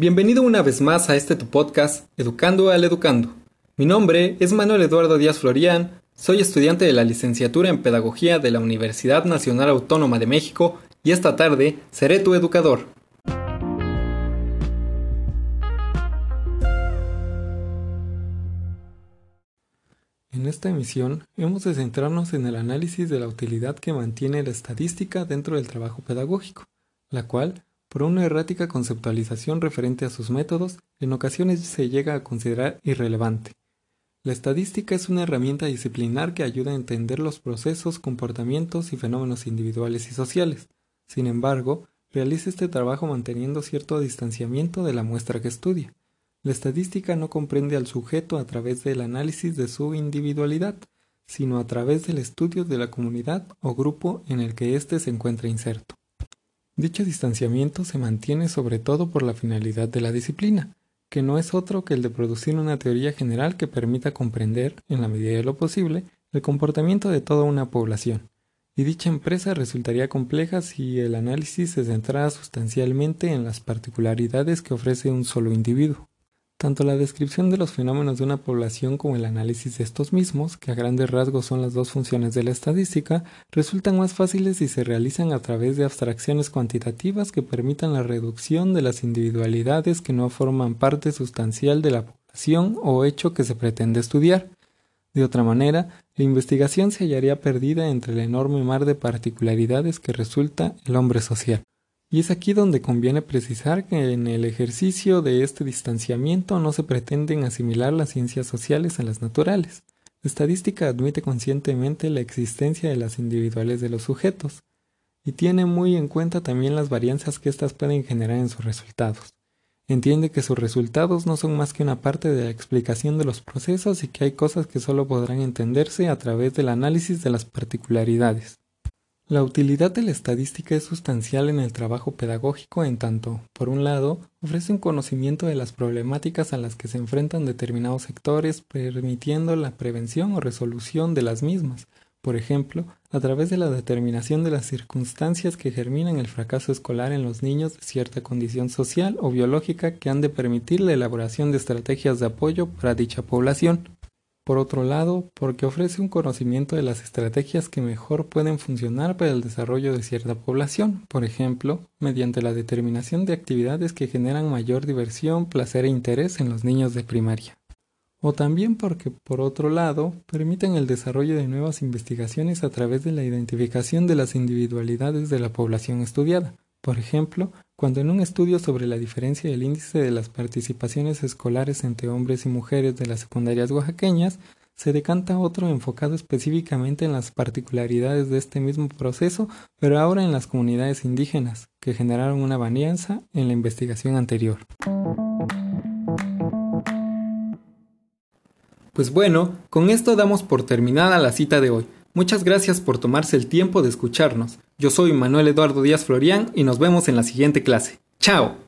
Bienvenido una vez más a este tu podcast, Educando al Educando. Mi nombre es Manuel Eduardo Díaz Florián, soy estudiante de la licenciatura en Pedagogía de la Universidad Nacional Autónoma de México y esta tarde seré tu educador. En esta emisión hemos de centrarnos en el análisis de la utilidad que mantiene la estadística dentro del trabajo pedagógico, la cual por una errática conceptualización referente a sus métodos, en ocasiones se llega a considerar irrelevante. La estadística es una herramienta disciplinar que ayuda a entender los procesos, comportamientos y fenómenos individuales y sociales. Sin embargo, realiza este trabajo manteniendo cierto distanciamiento de la muestra que estudia. La estadística no comprende al sujeto a través del análisis de su individualidad, sino a través del estudio de la comunidad o grupo en el que éste se encuentra inserto. Dicho distanciamiento se mantiene sobre todo por la finalidad de la disciplina, que no es otro que el de producir una teoría general que permita comprender, en la medida de lo posible, el comportamiento de toda una población. Y dicha empresa resultaría compleja si el análisis se centrara sustancialmente en las particularidades que ofrece un solo individuo. Tanto la descripción de los fenómenos de una población como el análisis de estos mismos, que a grandes rasgos son las dos funciones de la estadística, resultan más fáciles si se realizan a través de abstracciones cuantitativas que permitan la reducción de las individualidades que no forman parte sustancial de la población o hecho que se pretende estudiar. De otra manera, la investigación se hallaría perdida entre el enorme mar de particularidades que resulta el hombre social. Y es aquí donde conviene precisar que en el ejercicio de este distanciamiento no se pretenden asimilar las ciencias sociales a las naturales. La estadística admite conscientemente la existencia de las individuales de los sujetos y tiene muy en cuenta también las varianzas que éstas pueden generar en sus resultados. Entiende que sus resultados no son más que una parte de la explicación de los procesos y que hay cosas que solo podrán entenderse a través del análisis de las particularidades. La utilidad de la estadística es sustancial en el trabajo pedagógico en tanto, por un lado, ofrece un conocimiento de las problemáticas a las que se enfrentan determinados sectores, permitiendo la prevención o resolución de las mismas, por ejemplo, a través de la determinación de las circunstancias que germinan el fracaso escolar en los niños de cierta condición social o biológica que han de permitir la elaboración de estrategias de apoyo para dicha población. Por otro lado, porque ofrece un conocimiento de las estrategias que mejor pueden funcionar para el desarrollo de cierta población, por ejemplo, mediante la determinación de actividades que generan mayor diversión, placer e interés en los niños de primaria. O también porque, por otro lado, permiten el desarrollo de nuevas investigaciones a través de la identificación de las individualidades de la población estudiada, por ejemplo, cuando en un estudio sobre la diferencia del índice de las participaciones escolares entre hombres y mujeres de las secundarias oaxaqueñas, se decanta otro enfocado específicamente en las particularidades de este mismo proceso, pero ahora en las comunidades indígenas, que generaron una varianza en la investigación anterior. Pues bueno, con esto damos por terminada la cita de hoy. Muchas gracias por tomarse el tiempo de escucharnos. Yo soy Manuel Eduardo Díaz Florián y nos vemos en la siguiente clase. ¡Chao!